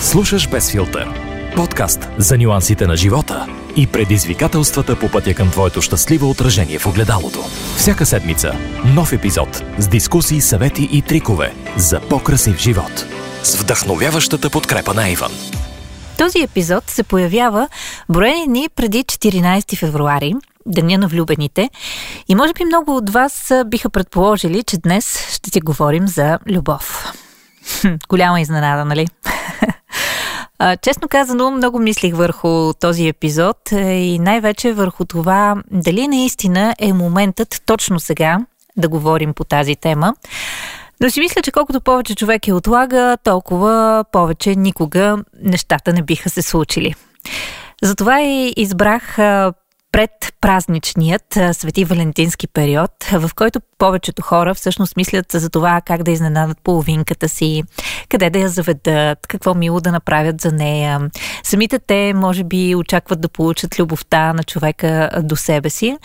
Слушаш без филтър. Подкаст за нюансите на живота и предизвикателствата по пътя към твоето щастливо отражение в огледалото. Всяка седмица нов епизод с дискусии, съвети и трикове за по-красив живот. С вдъхновяващата подкрепа на Иван. Този епизод се появява броени дни преди 14 февруари, Деня на влюбените. И може би много от вас биха предположили, че днес ще ти говорим за любов. Голяма изненада, нали? Честно казано, много мислих върху този епизод е, и най-вече върху това дали наистина е моментът точно сега да говорим по тази тема. Но си мисля, че колкото повече човек е отлага, толкова повече никога нещата не биха се случили. Затова и избрах пред празничният Свети Валентински период, в който повечето хора всъщност мислят за това как да изненадат половинката си, къде да я заведат, какво мило да направят за нея. Самите те, може би, очакват да получат любовта на човека до себе си,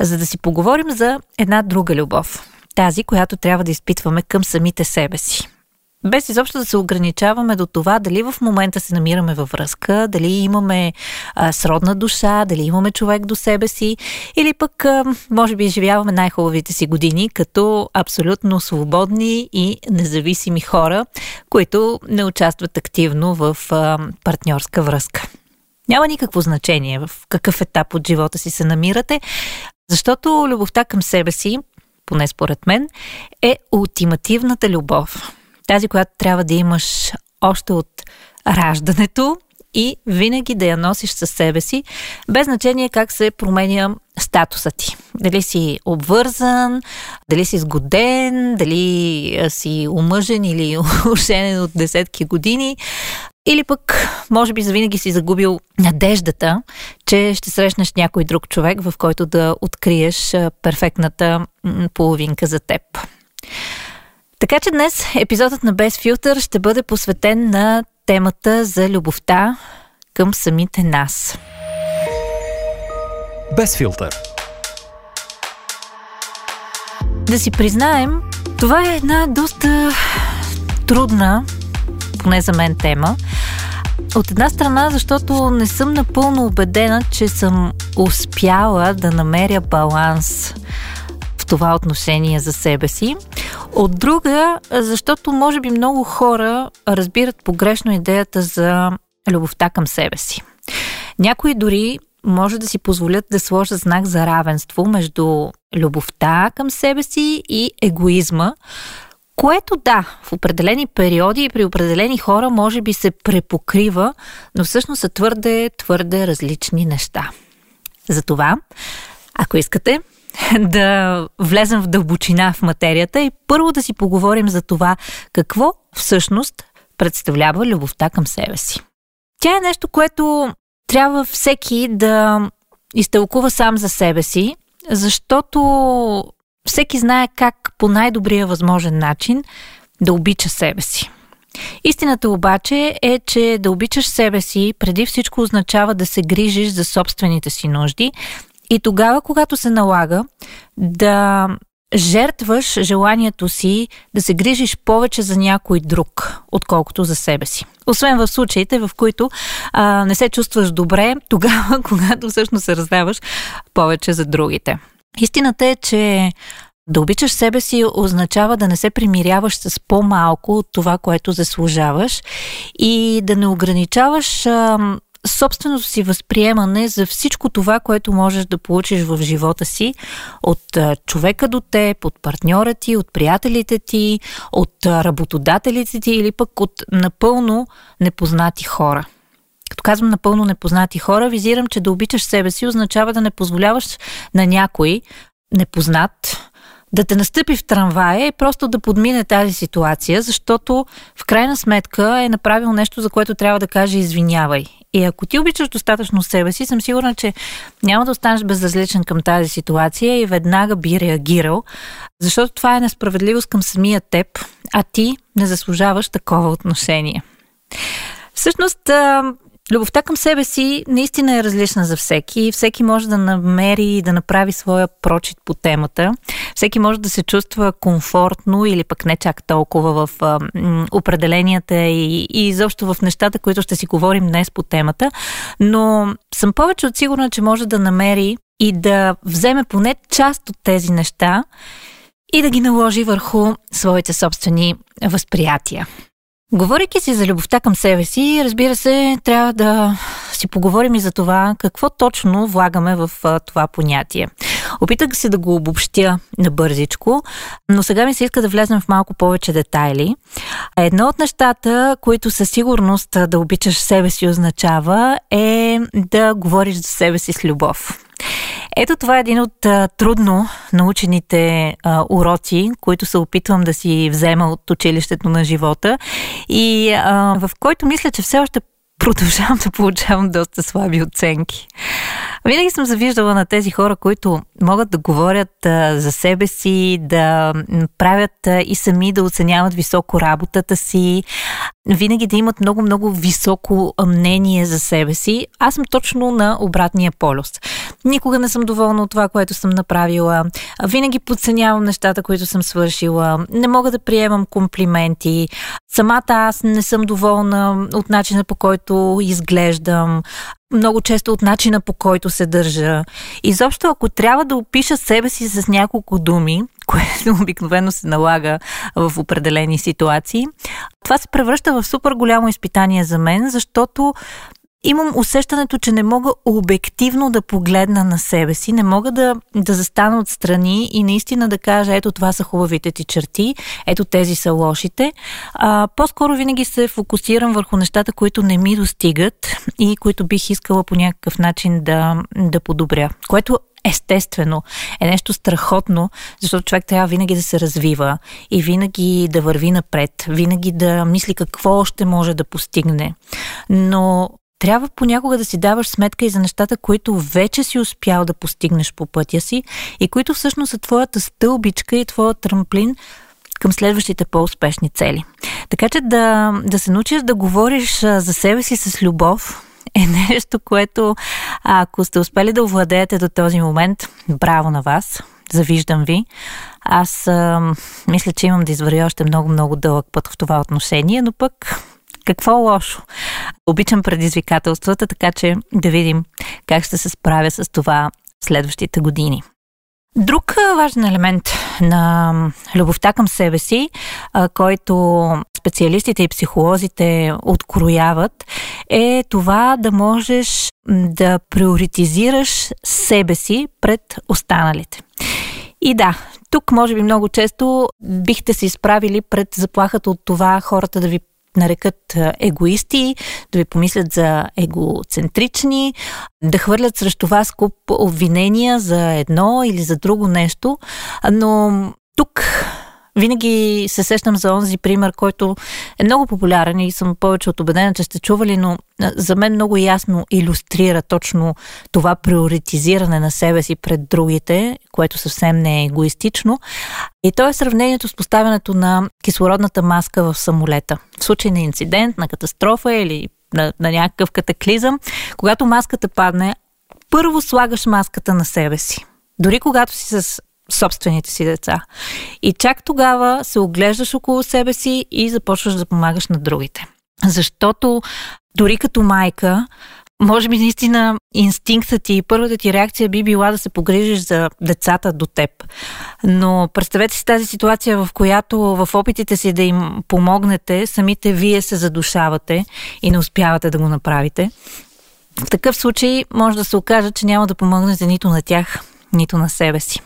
за да си поговорим за една друга любов. Тази, която трябва да изпитваме към самите себе си без изобщо да се ограничаваме до това дали в момента се намираме във връзка, дали имаме а, сродна душа, дали имаме човек до себе си, или пък а, може би изживяваме най-хубавите си години като абсолютно свободни и независими хора, които не участват активно в а, партньорска връзка. Няма никакво значение в какъв етап от живота си се намирате, защото любовта към себе си, поне според мен, е ултимативната любов тази, която трябва да имаш още от раждането и винаги да я носиш със себе си, без значение как се променя статуса ти. Дали си обвързан, дали си сгоден, дали си омъжен или оженен от десетки години, или пък, може би, завинаги си загубил надеждата, че ще срещнеш някой друг човек, в който да откриеш перфектната половинка за теб. Така че днес епизодът на Без филтър ще бъде посветен на темата за любовта към самите нас. Без филтър. Да си признаем, това е една доста трудна, поне за мен, тема. От една страна, защото не съм напълно убедена, че съм успяла да намеря баланс в това отношение за себе си. От друга, защото може би много хора разбират погрешно идеята за любовта към себе си. Някои дори може да си позволят да сложат знак за равенство между любовта към себе си и егоизма, което да, в определени периоди и при определени хора може би се препокрива, но всъщност са твърде, твърде различни неща. Затова, ако искате, да влезем в дълбочина в материята и първо да си поговорим за това какво всъщност представлява любовта към себе си. Тя е нещо, което трябва всеки да изтълкува сам за себе си, защото всеки знае как по най-добрия възможен начин да обича себе си. Истината обаче е, че да обичаш себе си преди всичко означава да се грижиш за собствените си нужди и тогава, когато се налага да жертваш желанието си да се грижиш повече за някой друг, отколкото за себе си. Освен в случаите, в които а, не се чувстваш добре, тогава, когато всъщност се раздаваш повече за другите. Истината е, че да обичаш себе си означава да не се примиряваш с по-малко от това, което заслужаваш и да не ограничаваш а, собственото си възприемане за всичко това, което можеш да получиш в живота си от човека до теб, от партньора ти, от приятелите ти, от работодателите ти или пък от напълно непознати хора. Като казвам напълно непознати хора, визирам, че да обичаш себе си означава да не позволяваш на някой непознат, да те настъпи в трамвая и просто да подмине тази ситуация, защото в крайна сметка е направил нещо, за което трябва да каже извинявай. И ако ти обичаш достатъчно себе си, съм сигурна, че няма да останеш безразличен към тази ситуация и веднага би реагирал, защото това е несправедливост към самия теб, а ти не заслужаваш такова отношение. Всъщност, любовта към себе си наистина е различна за всеки. Всеки може да намери и да направи своя прочит по темата. Всеки може да се чувства комфортно или пък не чак толкова в а, м, определенията и, и изобщо в нещата, които ще си говорим днес по темата. Но съм повече от сигурна, че може да намери и да вземе поне част от тези неща и да ги наложи върху своите собствени възприятия. Говорейки си за любовта към себе си, разбира се, трябва да си поговорим и за това какво точно влагаме в това понятие. Опитах се да го обобщя набързичко, но сега ми се иска да влезем в малко повече детайли. Едно от нещата, които със сигурност да обичаш себе си означава е да говориш за себе си с любов. Ето това е един от а, трудно научените а, уроци, които се опитвам да си взема от училището на живота и а, в който мисля, че все още продължавам да получавам доста слаби оценки. Винаги съм завиждала на тези хора, които могат да говорят а, за себе си, да правят а, и сами да оценяват високо работата си, винаги да имат много-много високо мнение за себе си. Аз съм точно на обратния полюс. Никога не съм доволна от това, което съм направила. Винаги подценявам нещата, които съм свършила. Не мога да приемам комплименти. Самата аз не съм доволна от начина по който изглеждам много често от начина по който се държа. Изобщо, ако трябва да опиша себе си с няколко думи, което обикновено се налага в определени ситуации, това се превръща в супер голямо изпитание за мен, защото имам усещането, че не мога обективно да погледна на себе си, не мога да, да застана отстрани и наистина да кажа, ето това са хубавите ти черти, ето тези са лошите. А, по-скоро винаги се фокусирам върху нещата, които не ми достигат и които бих искала по някакъв начин да, да подобря, което естествено е нещо страхотно, защото човек трябва винаги да се развива и винаги да върви напред, винаги да мисли какво още може да постигне. Но трябва понякога да си даваш сметка и за нещата, които вече си успял да постигнеш по пътя си и които всъщност са твоята стълбичка и твоя трамплин към следващите по-успешни цели. Така че да, да се научиш да говориш за себе си с любов е нещо, което ако сте успели да овладеете до този момент, браво на вас, завиждам ви. Аз а, мисля, че имам да извървя още много-много дълъг път в това отношение, но пък какво лошо? Обичам предизвикателствата, така че да видим как ще се справя с това в следващите години. Друг важен елемент на любовта към себе си, който специалистите и психолозите открояват, е това да можеш да приоритизираш себе си пред останалите. И да, тук може би много често бихте се изправили пред заплахата от това хората да ви нарекат егоисти, да ви помислят за егоцентрични, да хвърлят срещу вас куп обвинения за едно или за друго нещо. Но тук винаги се сещам за онзи пример, който е много популярен и съм повече от убедена, че сте чували, но за мен много ясно иллюстрира точно това приоритизиране на себе си пред другите, което съвсем не е егоистично. И то е сравнението с поставянето на кислородната маска в самолета. В случай на инцидент, на катастрофа или на, на някакъв катаклизъм, когато маската падне, първо слагаш маската на себе си. Дори когато си с собствените си деца. И чак тогава се оглеждаш около себе си и започваш да помагаш на другите. Защото дори като майка, може би наистина инстинктът ти и първата ти реакция би била да се погрижиш за децата до теб. Но представете си тази ситуация, в която в опитите си да им помогнете, самите вие се задушавате и не успявате да го направите. В такъв случай може да се окаже, че няма да помогнете нито на тях, нито на себе си.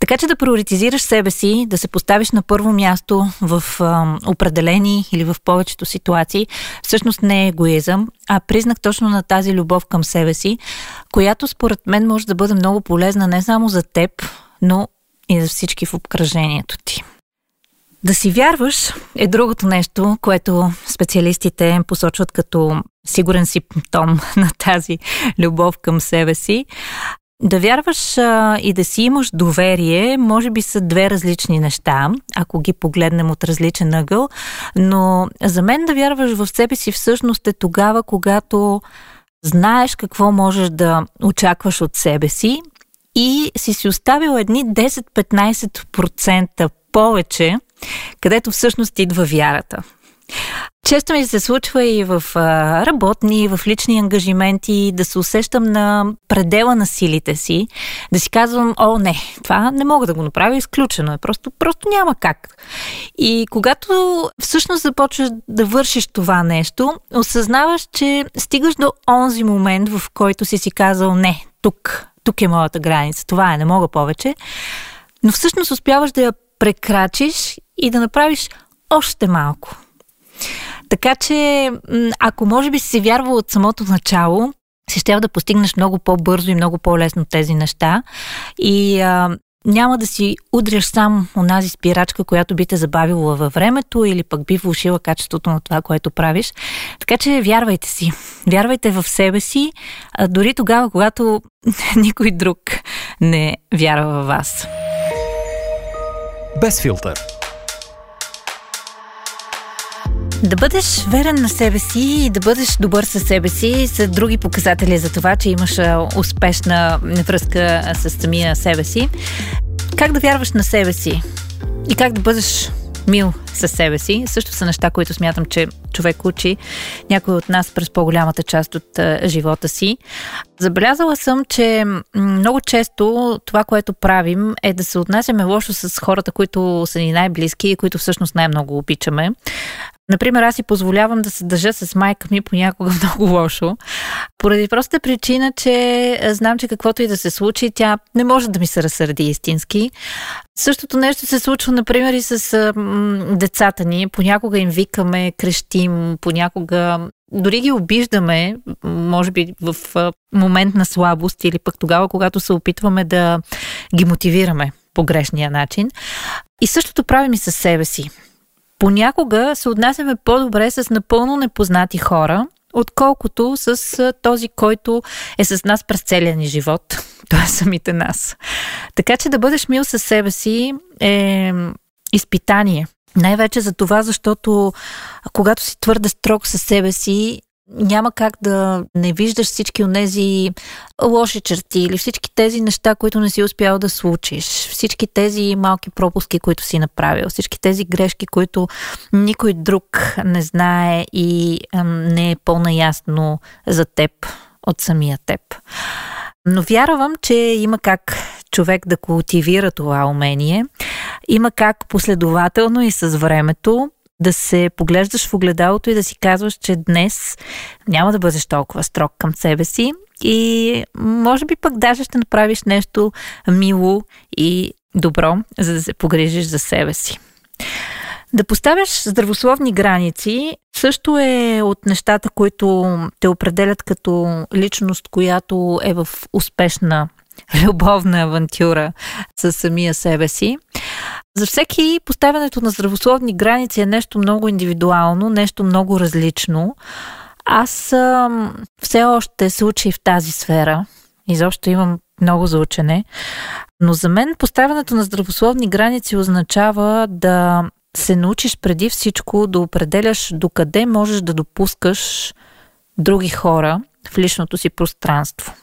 Така че да приоритизираш себе си, да се поставиш на първо място в а, определени или в повечето ситуации, всъщност не е егоизъм, а признак точно на тази любов към себе си, която според мен може да бъде много полезна не само за теб, но и за всички в обкръжението ти. Да си вярваш е другото нещо, което специалистите посочват като сигурен симптом на тази любов към себе си. Да вярваш а, и да си имаш доверие, може би са две различни неща, ако ги погледнем от различен ъгъл, но за мен да вярваш в себе си всъщност е тогава, когато знаеш какво можеш да очакваш от себе си и си си оставил едни 10-15% повече, където всъщност идва вярата. Често ми се случва и в работни, и в лични ангажименти да се усещам на предела на силите си, да си казвам, о, не, това не мога да го направя, изключено е, просто, просто няма как. И когато всъщност започваш да вършиш това нещо, осъзнаваш, че стигаш до онзи момент, в който си си казал, не, тук, тук е моята граница, това е, не мога повече, но всъщност успяваш да я прекрачиш и да направиш още малко така че, ако може би си вярвал от самото начало, си ще да постигнеш много по-бързо и много по-лесно тези неща. И а, няма да си удряш сам онази спирачка, която би те забавила във времето или пък би влушила качеството на това, което правиш. Така че вярвайте си. Вярвайте в себе си, а дори тогава, когато никой друг не вярва във вас. Без филтър Да бъдеш верен на себе си и да бъдеш добър със себе си са други показатели за това, че имаш успешна връзка с самия себе си. Как да вярваш на себе си и как да бъдеш мил със себе си. Също са неща, които смятам, че човек учи някой от нас през по-голямата част от живота си. Забелязала съм, че много често това, което правим е да се отнасяме лошо с хората, които са ни най-близки и които всъщност най-много обичаме. Например, аз си позволявам да се държа с майка ми понякога много лошо, поради простата причина, че знам, че каквото и да се случи, тя не може да ми се разсърди истински. Същото нещо се случва, например, и с децата ни. Понякога им викаме, крещим, понякога дори ги обиждаме, може би в момент на слабост или пък тогава, когато се опитваме да ги мотивираме по грешния начин. И същото правим и със себе си понякога се отнасяме по-добре с напълно непознати хора, отколкото с този, който е с нас през целия ни живот. Това е самите нас. Така че да бъдеш мил със себе си е изпитание. Най-вече за това, защото когато си твърде строг със себе си, няма как да не виждаш всички от тези лоши черти или всички тези неща, които не си успял да случиш, всички тези малки пропуски, които си направил, всички тези грешки, които никой друг не знае и не е по-наясно за теб от самия теб. Но вярвам, че има как човек да култивира това умение. Има как последователно и с времето да се поглеждаш в огледалото и да си казваш, че днес няма да бъдеш толкова строг към себе си и може би пък даже ще направиш нещо мило и добро, за да се погрежиш за себе си. Да поставяш здравословни граници също е от нещата, които те определят като личност, която е в успешна любовна авантюра със самия себе си. За всеки поставянето на здравословни граници е нещо много индивидуално, нещо много различно. Аз а, все още се учи в тази сфера. Изобщо имам много за учене. Но за мен поставянето на здравословни граници означава да се научиш преди всичко да определяш докъде можеш да допускаш други хора в личното си пространство.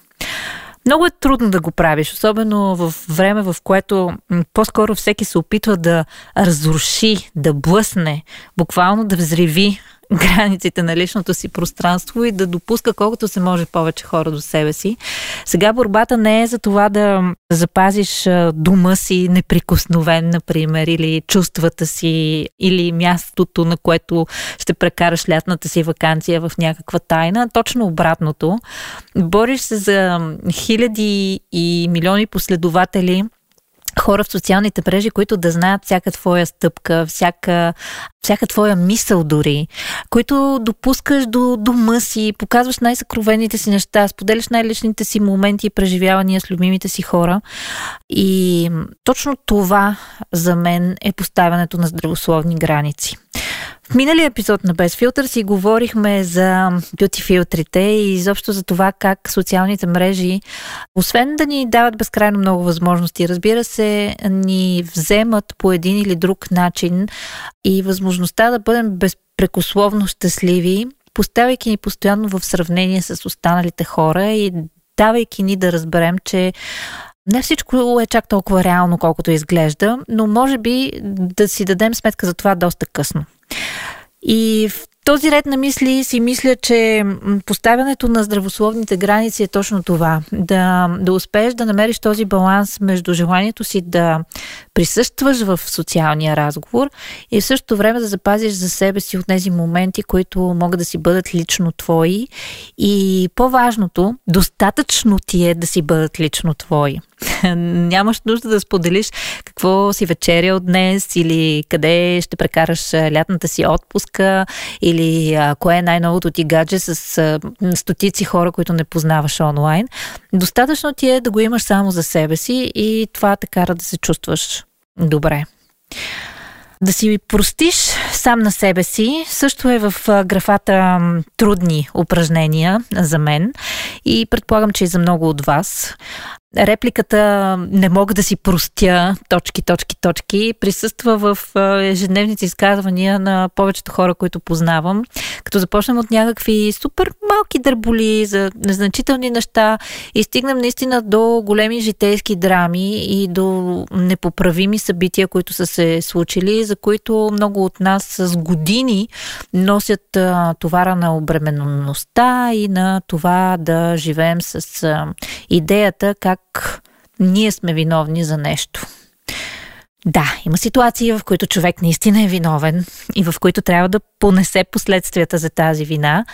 Много е трудно да го правиш, особено в време, в което по-скоро всеки се опитва да разруши, да блъсне, буквално да взриви границите на личното си пространство и да допуска колкото се може повече хора до себе си. Сега борбата не е за това да запазиш дома си неприкосновен, например, или чувствата си, или мястото, на което ще прекараш лятната си вакансия в някаква тайна. Точно обратното. Бориш се за хиляди и милиони последователи хора в социалните мрежи, които да знаят всяка твоя стъпка, всяка, всяка твоя мисъл дори, които допускаш до дома си, показваш най-съкровените си неща, споделяш най-личните си моменти и преживявания с любимите си хора. И точно това за мен е поставянето на здравословни граници. В миналия епизод на Без филтър си говорихме за бюти филтрите и изобщо за това как социалните мрежи, освен да ни дават безкрайно много възможности, разбира се, ни вземат по един или друг начин и възможността да бъдем безпрекословно щастливи, поставяйки ни постоянно в сравнение с останалите хора и давайки ни да разберем, че не всичко е чак толкова реално, колкото изглежда, но може би да си дадем сметка за това доста късно. И в този ред на мисли си мисля, че поставянето на здравословните граници е точно това. Да, да успееш да намериш този баланс между желанието си да присъстваш в социалния разговор и в същото време да запазиш за себе си от тези моменти, които могат да си бъдат лично твои. И по-важното, достатъчно ти е да си бъдат лично твои. Нямаш нужда да споделиш какво си вечерял днес или къде ще прекараш лятната си отпуска или а, кое е най-новото ти гадже с а, стотици хора, които не познаваш онлайн. Достатъчно ти е да го имаш само за себе си и това те кара да се чувстваш добре. Да си простиш сам на себе си също е в графата трудни упражнения за мен и предполагам, че и за много от вас репликата не мога да си простя точки, точки, точки присъства в ежедневните изказвания на повечето хора, които познавам. Като започнем от някакви супер малки дърболи за незначителни неща и стигнем наистина до големи житейски драми и до непоправими събития, които са се случили, за които много от нас с години носят товара на обременеността и на това да живеем с идеята как ние сме виновни за нещо. Да, има ситуации, в които човек наистина е виновен и в които трябва да понесе последствията за тази вина,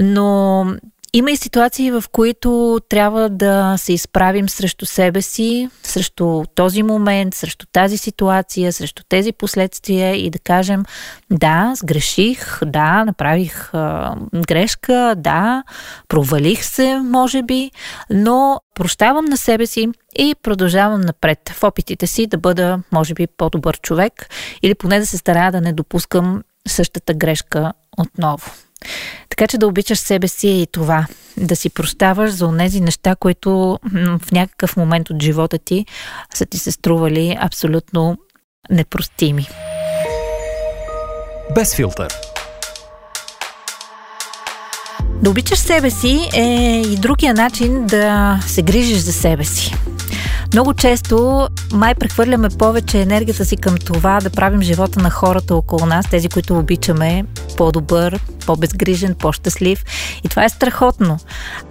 но има и ситуации, в които трябва да се изправим срещу себе си, срещу този момент, срещу тази ситуация, срещу тези последствия и да кажем да, сгреших, да, направих а, грешка, да, провалих се, може би, но прощавам на себе си и продължавам напред в опитите си да бъда, може би, по-добър човек или поне да се старая да не допускам същата грешка отново. Така че да обичаш себе си е и това. Да си прощаваш за онези неща, които в някакъв момент от живота ти са ти се стрували абсолютно непростими. Без филтър. Да обичаш себе си е и другия начин да се грижиш за себе си. Много често май прехвърляме повече енергията си към това да правим живота на хората около нас, тези, които обичаме, по-добър, по-безгрижен, по-щастлив. И това е страхотно.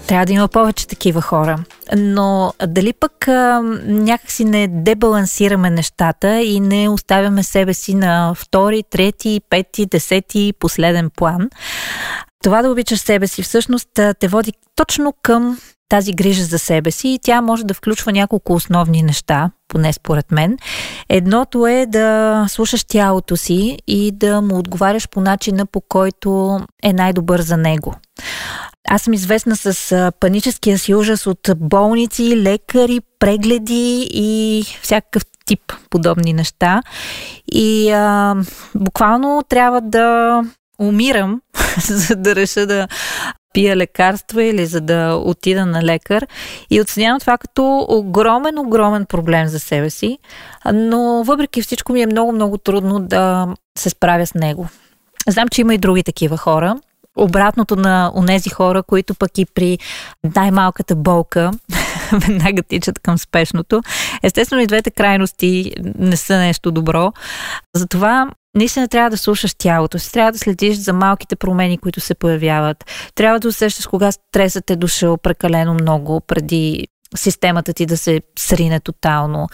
Трябва да има повече такива хора. Но дали пък а, някакси не дебалансираме нещата и не оставяме себе си на втори, трети, пети, десети, последен план, това да обичаш себе си всъщност те води точно към тази грижа за себе си и тя може да включва няколко основни неща, поне според мен. Едното е да слушаш тялото си и да му отговаряш по начина, по който е най-добър за него. Аз съм известна с паническия си ужас от болници, лекари, прегледи и всякакъв тип подобни неща. И а, буквално трябва да умирам, за да реша да пия лекарства или за да отида на лекар. И оценявам това като огромен, огромен проблем за себе си. Но въпреки всичко ми е много, много трудно да се справя с него. Знам, че има и други такива хора. Обратното на онези хора, които пък и при най-малката болка веднага тичат към спешното. Естествено и двете крайности не са нещо добро. Затова наистина трябва да слушаш тялото си, трябва да следиш за малките промени, които се появяват. Трябва да усещаш кога стресът е дошъл прекалено много преди системата ти да се срине тотално.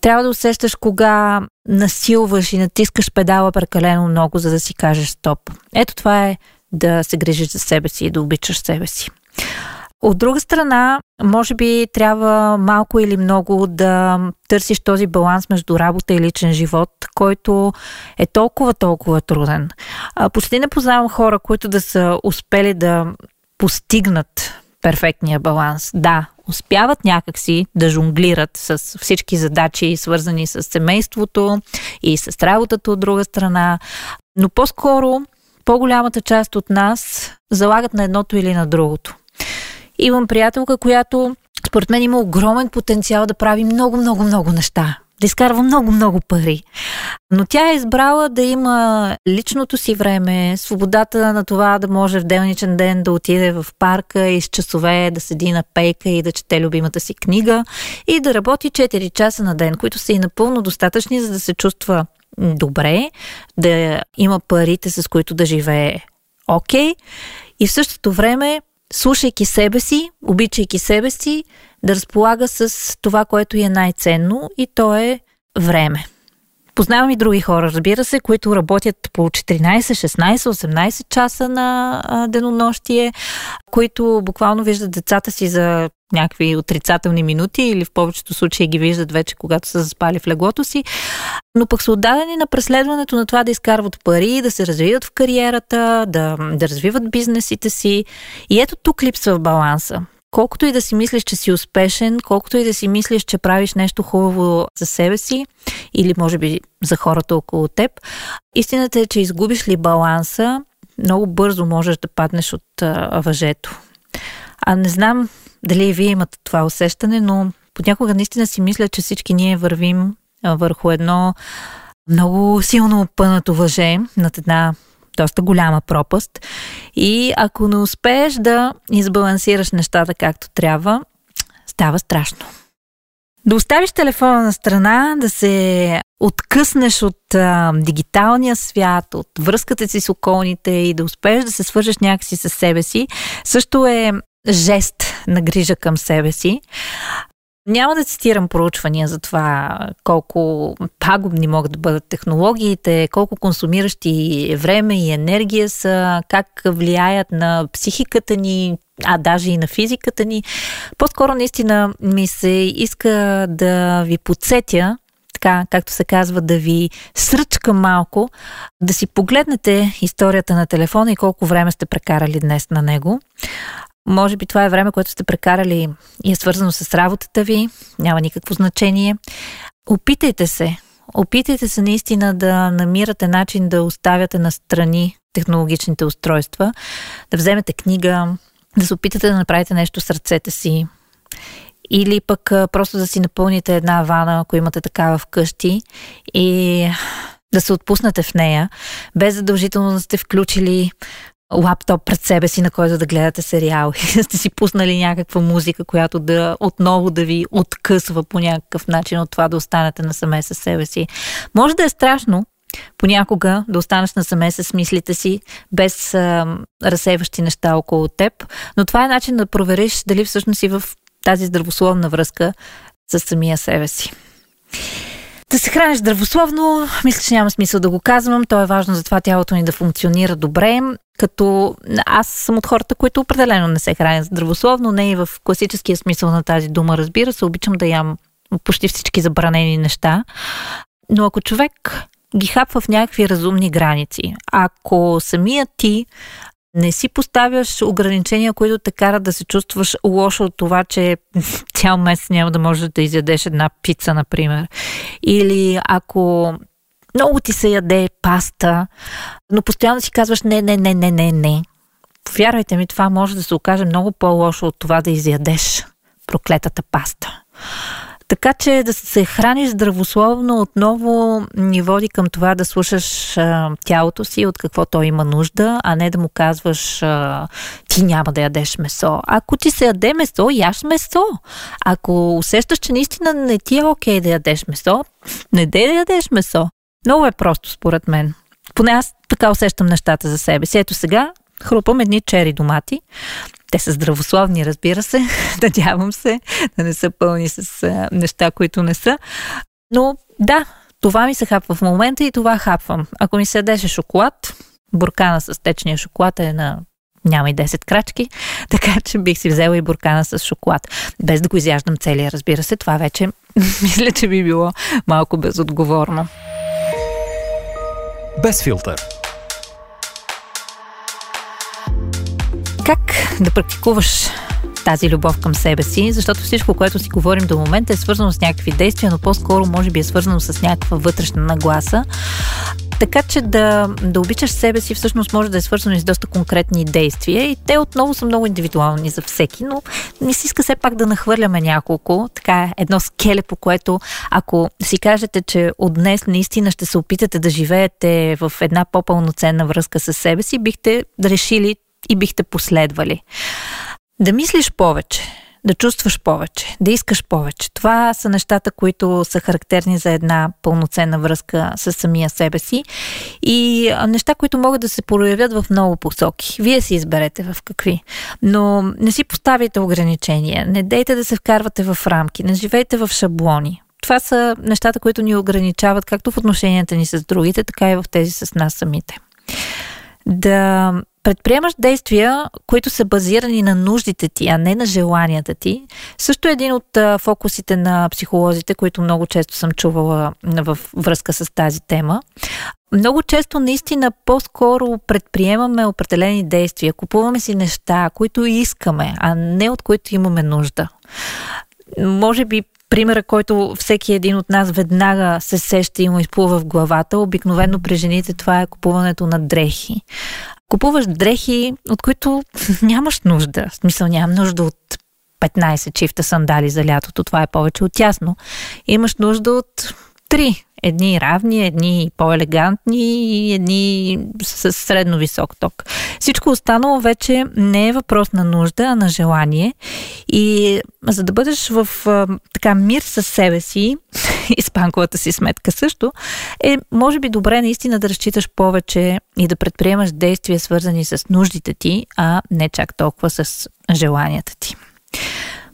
Трябва да усещаш кога насилваш и натискаш педала прекалено много, за да си кажеш стоп. Ето това е да се грижиш за себе си и да обичаш себе си. От друга страна, може би трябва малко или много да търсиш този баланс между работа и личен живот, който е толкова, толкова труден. Почти не познавам хора, които да са успели да постигнат перфектния баланс. Да, успяват някакси да жонглират с всички задачи, свързани с семейството и с работата от друга страна, но по-скоро по-голямата част от нас залагат на едното или на другото. Имам приятелка, която според мен има огромен потенциал да прави много, много, много неща да изкарва много-много пари. Но тя е избрала да има личното си време, свободата на това да може в делничен ден да отиде в парка и с часове да седи на пейка и да чете любимата си книга и да работи 4 часа на ден, които са и напълно достатъчни, за да се чувства добре, да има парите, с които да живее окей. Okay. И в същото време, слушайки себе си, обичайки себе си, да разполага с това, което е най-ценно и то е време. Познавам и други хора, разбира се, които работят по 14, 16, 18 часа на денонощие, които буквално виждат децата си за някакви отрицателни минути или в повечето случаи ги виждат вече, когато са заспали в леглото си, но пък са отдадени на преследването на това да изкарват пари, да се развиват в кариерата, да, да развиват бизнесите си. И ето тук липсва баланса колкото и да си мислиш, че си успешен, колкото и да си мислиш, че правиш нещо хубаво за себе си или може би за хората около теб, истината е, че изгубиш ли баланса, много бързо можеш да паднеш от а, въжето. А не знам дали и вие имате това усещане, но понякога наистина си мисля, че всички ние вървим върху едно много силно опънато въже над една доста голяма пропаст. И ако не успееш да избалансираш нещата както трябва, става страшно. Да оставиш телефона на страна, да се откъснеш от а, дигиталния свят, от връзката си с околните и да успееш да се свържеш някакси с себе си, също е жест на грижа към себе си. Няма да цитирам проучвания за това колко пагубни могат да бъдат технологиите, колко консумиращи време и енергия са, как влияят на психиката ни, а даже и на физиката ни. По-скоро наистина ми се иска да ви подсетя така, както се казва, да ви сръчка малко, да си погледнете историята на телефона и колко време сте прекарали днес на него. Може би това е време, което сте прекарали и е свързано с работата ви, няма никакво значение. Опитайте се, опитайте се наистина да намирате начин да оставяте на страни технологичните устройства, да вземете книга, да се опитате да направите нещо с ръцете си. Или пък просто да си напълните една вана, ако имате такава вкъщи и да се отпуснете в нея, без задължително да сте включили лаптоп пред себе си, на който да гледате сериал и сте си пуснали някаква музика, която да отново да ви откъсва по някакъв начин от това да останете насаме с себе си. Може да е страшно, понякога да останеш насаме с мислите си, без а, разсейващи неща около теб, но това е начин да провериш дали всъщност си в тази здравословна връзка с самия себе си. Да се храниш здравословно, мисля, че няма смисъл да го казвам. То е важно за това тялото ни да функционира добре. Като аз съм от хората, които определено не се хранят здравословно, не и в класическия смисъл на тази дума, разбира се. Обичам да ям почти всички забранени неща. Но ако човек ги хапва в някакви разумни граници, ако самият ти не си поставяш ограничения, които те карат да се чувстваш лошо от това, че цял месец няма да можеш да изядеш една пица, например. Или ако много ти се яде паста, но постоянно си казваш не, не, не, не, не, не. Повярвайте ми, това може да се окаже много по-лошо от това да изядеш проклетата паста. Така че да се храниш здравословно отново ни води към това да слушаш а, тялото си от какво то има нужда, а не да му казваш а, ти няма да ядеш месо. Ако ти се яде месо, яш месо. Ако усещаш, че наистина не ти е окей да ядеш месо, не дей да ядеш месо. Много е просто, според мен. Поне аз така усещам нещата за себе си. Ето сега хрупам едни чери домати. Те са здравословни, разбира се. Надявам се да не са пълни с неща, които не са. Но да, това ми се хапва в момента и това хапвам. Ако ми се ядеше шоколад, буркана с течния шоколад е на няма и 10 крачки, така че бих си взела и буркана с шоколад. Без да го изяждам целия, разбира се. Това вече мисля, че би било малко безотговорно. Без филтър. Как да практикуваш тази любов към себе си, защото всичко, което си говорим до момента е свързано с някакви действия, но по-скоро може би е свързано с някаква вътрешна нагласа. Така че да, да обичаш себе си всъщност може да е свързано и с доста конкретни действия и те отново са много индивидуални за всеки, но не си иска все пак да нахвърляме няколко. Така едно скеле, по което ако си кажете, че от днес наистина ще се опитате да живеете в една по-пълноценна връзка с себе си, бихте решили и бихте последвали. Да мислиш повече, да чувстваш повече, да искаш повече. Това са нещата, които са характерни за една пълноценна връзка с самия себе си и неща, които могат да се проявят в много посоки. Вие си изберете в какви. Но не си поставите ограничения, не дейте да се вкарвате в рамки, не живейте в шаблони. Това са нещата, които ни ограничават както в отношенията ни с другите, така и в тези с нас самите. Да предприемаш действия, които са базирани на нуждите ти, а не на желанията ти, също е един от фокусите на психолозите, които много често съм чувала в връзка с тази тема. Много често наистина по-скоро предприемаме определени действия, купуваме си неща, които искаме, а не от които имаме нужда. Може би примера, който всеки един от нас веднага се сеща и му изплува в главата. Обикновено при жените това е купуването на дрехи. Купуваш дрехи, от които нямаш нужда. В смисъл нямам нужда от 15 чифта сандали за лятото. Това е повече от тясно. Имаш нужда от три Едни равни, едни по-елегантни и едни с средно висок ток. Всичко останало вече не е въпрос на нужда, а на желание. И за да бъдеш в така мир с себе си, и с банковата си сметка също, е може би добре наистина да разчиташ повече и да предприемаш действия свързани с нуждите ти, а не чак толкова с желанията ти.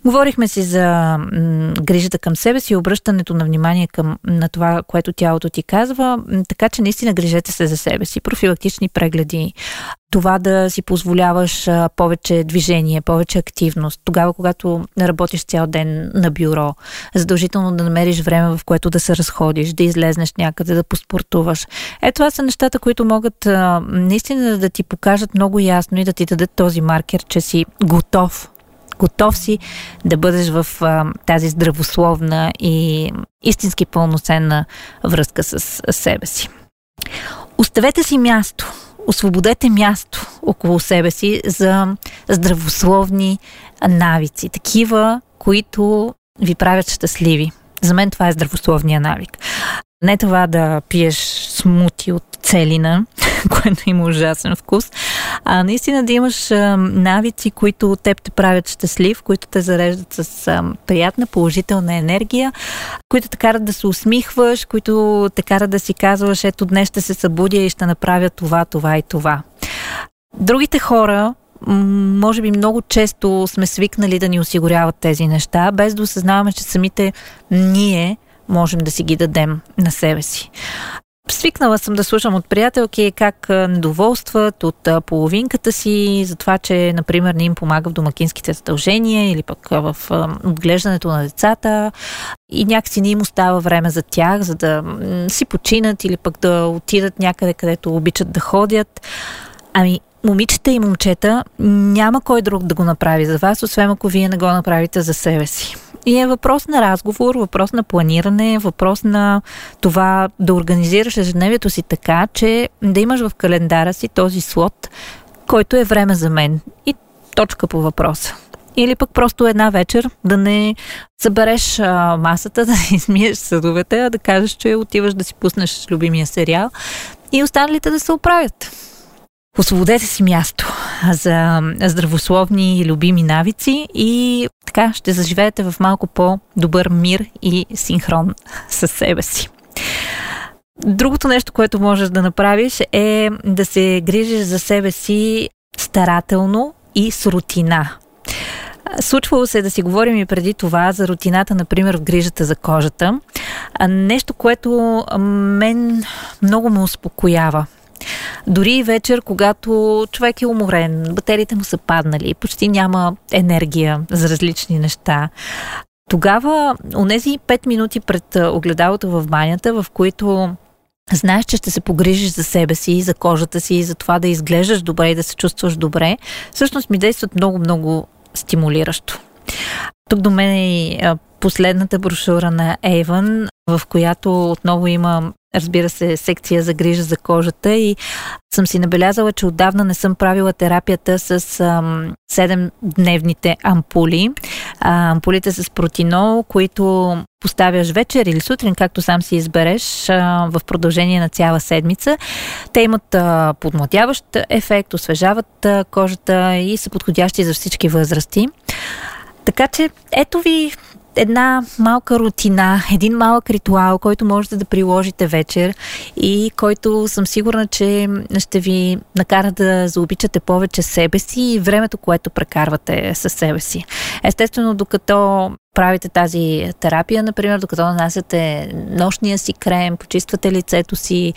Говорихме си за м- грижата към себе си, обръщането на внимание към на това, което тялото ти казва, така че наистина грижете се за себе си. Профилактични прегледи, това да си позволяваш а, повече движение, повече активност. Тогава, когато работиш цял ден на бюро, задължително да намериш време, в което да се разходиш, да излезнеш някъде, да поспортуваш. Е, това са нещата, които могат а, наистина да ти покажат много ясно и да ти дадат този маркер, че си готов готов си да бъдеш в а, тази здравословна и истински пълноценна връзка с, себе си. Оставете си място, освободете място около себе си за здравословни навици, такива, които ви правят щастливи. За мен това е здравословния навик. Не това да пиеш смути от целина, което има ужасен вкус, а наистина да имаш а, навици, които теб те правят щастлив, които те зареждат с а, приятна, положителна енергия, които те карат да се усмихваш, които те карат да си казваш, ето днес ще се събудя и ще направя това, това и това. Другите хора, може би много често сме свикнали да ни осигуряват тези неща, без да осъзнаваме, че самите ние можем да си ги дадем на себе си. Свикнала съм да слушам от приятелки как недоволстват от половинката си, за това, че, например, не им помага в домакинските задължения или пък в отглеждането на децата и някакси не им остава време за тях, за да си починат или пък да отидат някъде, където обичат да ходят. Ами, момичета и момчета, няма кой друг да го направи за вас, освен ако вие не го направите за себе си. И е въпрос на разговор, въпрос на планиране, въпрос на това да организираш ежедневието си така, че да имаш в календара си този слот, който е време за мен. И точка по въпроса. Или пък просто една вечер да не събереш а, масата, да не измиеш съдовете, а да кажеш, че отиваш да си пуснеш любимия сериал и останалите да се оправят. Освободете си място за здравословни и любими навици и така ще заживеете в малко по-добър мир и синхрон с себе си. Другото нещо, което можеш да направиш е да се грижиш за себе си старателно и с рутина. Случвало се да си говорим и преди това за рутината, например, в грижата за кожата. Нещо, което мен много ме успокоява. Дори и вечер, когато човек е уморен, батериите му са паднали, почти няма енергия за различни неща. Тогава, онези 5 минути пред огледалото в банята, в които знаеш, че ще се погрижиш за себе си, за кожата си, за това да изглеждаш добре и да се чувстваш добре, всъщност ми действат много-много стимулиращо. Тук до мен е последната брошура на Avon, в която отново има разбира се, секция за грижа за кожата и съм си набелязала, че отдавна не съм правила терапията с ам, 7-дневните ампули. А, ампулите с протинол, които поставяш вечер или сутрин, както сам си избереш, а, в продължение на цяла седмица. Те имат а, подмладяващ ефект, освежават а, кожата и са подходящи за всички възрасти. Така че, ето ви една малка рутина, един малък ритуал, който можете да приложите вечер и който съм сигурна, че ще ви накара да заобичате повече себе си и времето, което прекарвате със себе си. Естествено, докато правите тази терапия, например, докато нанасяте нощния си крем, почиствате лицето си,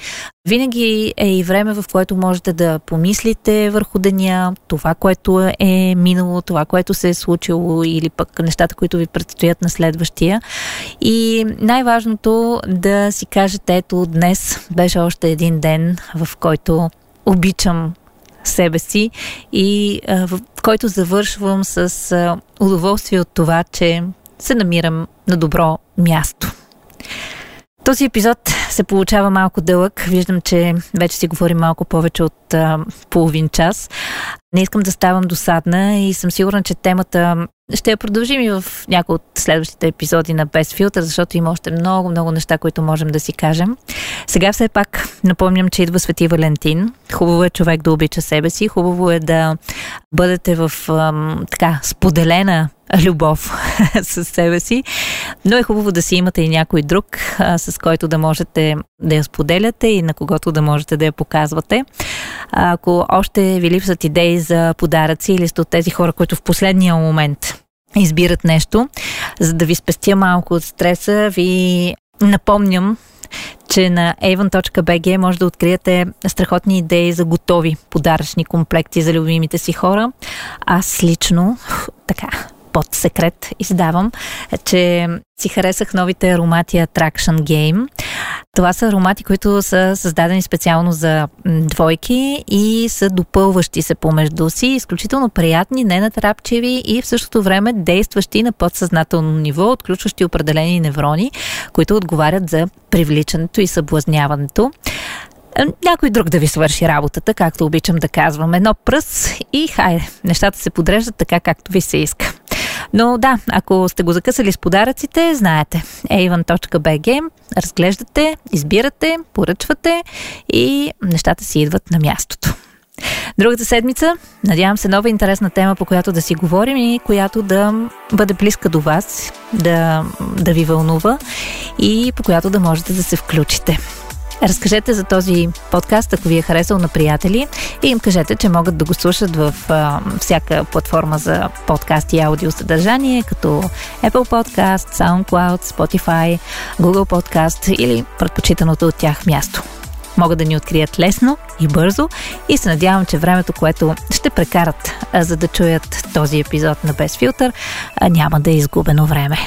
винаги е и време, в което можете да помислите върху деня, това, което е минало, това, което се е случило или пък нещата, които ви предстоят на следващия. И най-важното да си кажете, ето днес беше още един ден, в който обичам себе си и а, в който завършвам с а, удоволствие от това, че се намирам на добро място. Този епизод се получава малко дълъг. Виждам, че вече си говорим малко повече от а, половин час. Не искам да ставам досадна и съм сигурна, че темата ще я продължим и в някои от следващите епизоди на Без филтър, защото има още много, много неща, които можем да си кажем. Сега все пак напомням, че идва Свети Валентин. Хубаво е човек да обича себе си, хубаво е да бъдете в ам, така споделена любов с себе си, но е хубаво да си имате и някой друг, а, с който да можете да я споделяте и на когото да можете да я показвате. А, ако още ви липсват идеи за подаръци или сте от тези хора, които в последния момент избират нещо, за да ви спестя малко от стреса, ви напомням, че на avon.bg може да откриете страхотни идеи за готови подаръчни комплекти за любимите си хора. Аз лично, така, под секрет издавам, че си харесах новите аромати Attraction Game. Това са аромати, които са създадени специално за двойки и са допълващи се помежду си, изключително приятни, ненатрапчиви и в същото време действащи на подсъзнателно ниво, отключващи определени неврони, които отговарят за привличането и съблазняването някой друг да ви свърши работата, както обичам да казвам. Едно пръс и хайде, нещата се подреждат така, както ви се иска. Но да, ако сте го закъсали с подаръците, знаете. avon.bg разглеждате, избирате, поръчвате и нещата си идват на мястото. Другата седмица, надявам се, нова интересна тема, по която да си говорим и която да бъде близка до вас, да, да ви вълнува и по която да можете да се включите. Разкажете за този подкаст, ако ви е харесал на приятели и им кажете, че могат да го слушат в а, всяка платформа за подкаст и аудио съдържание, като Apple Podcast, SoundCloud, Spotify, Google Podcast или предпочитаното от тях място. Могат да ни открият лесно и бързо и се надявам, че времето, което ще прекарат за да чуят този епизод на Без филтър, няма да е изгубено време.